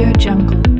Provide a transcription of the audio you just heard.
Audio Jungle.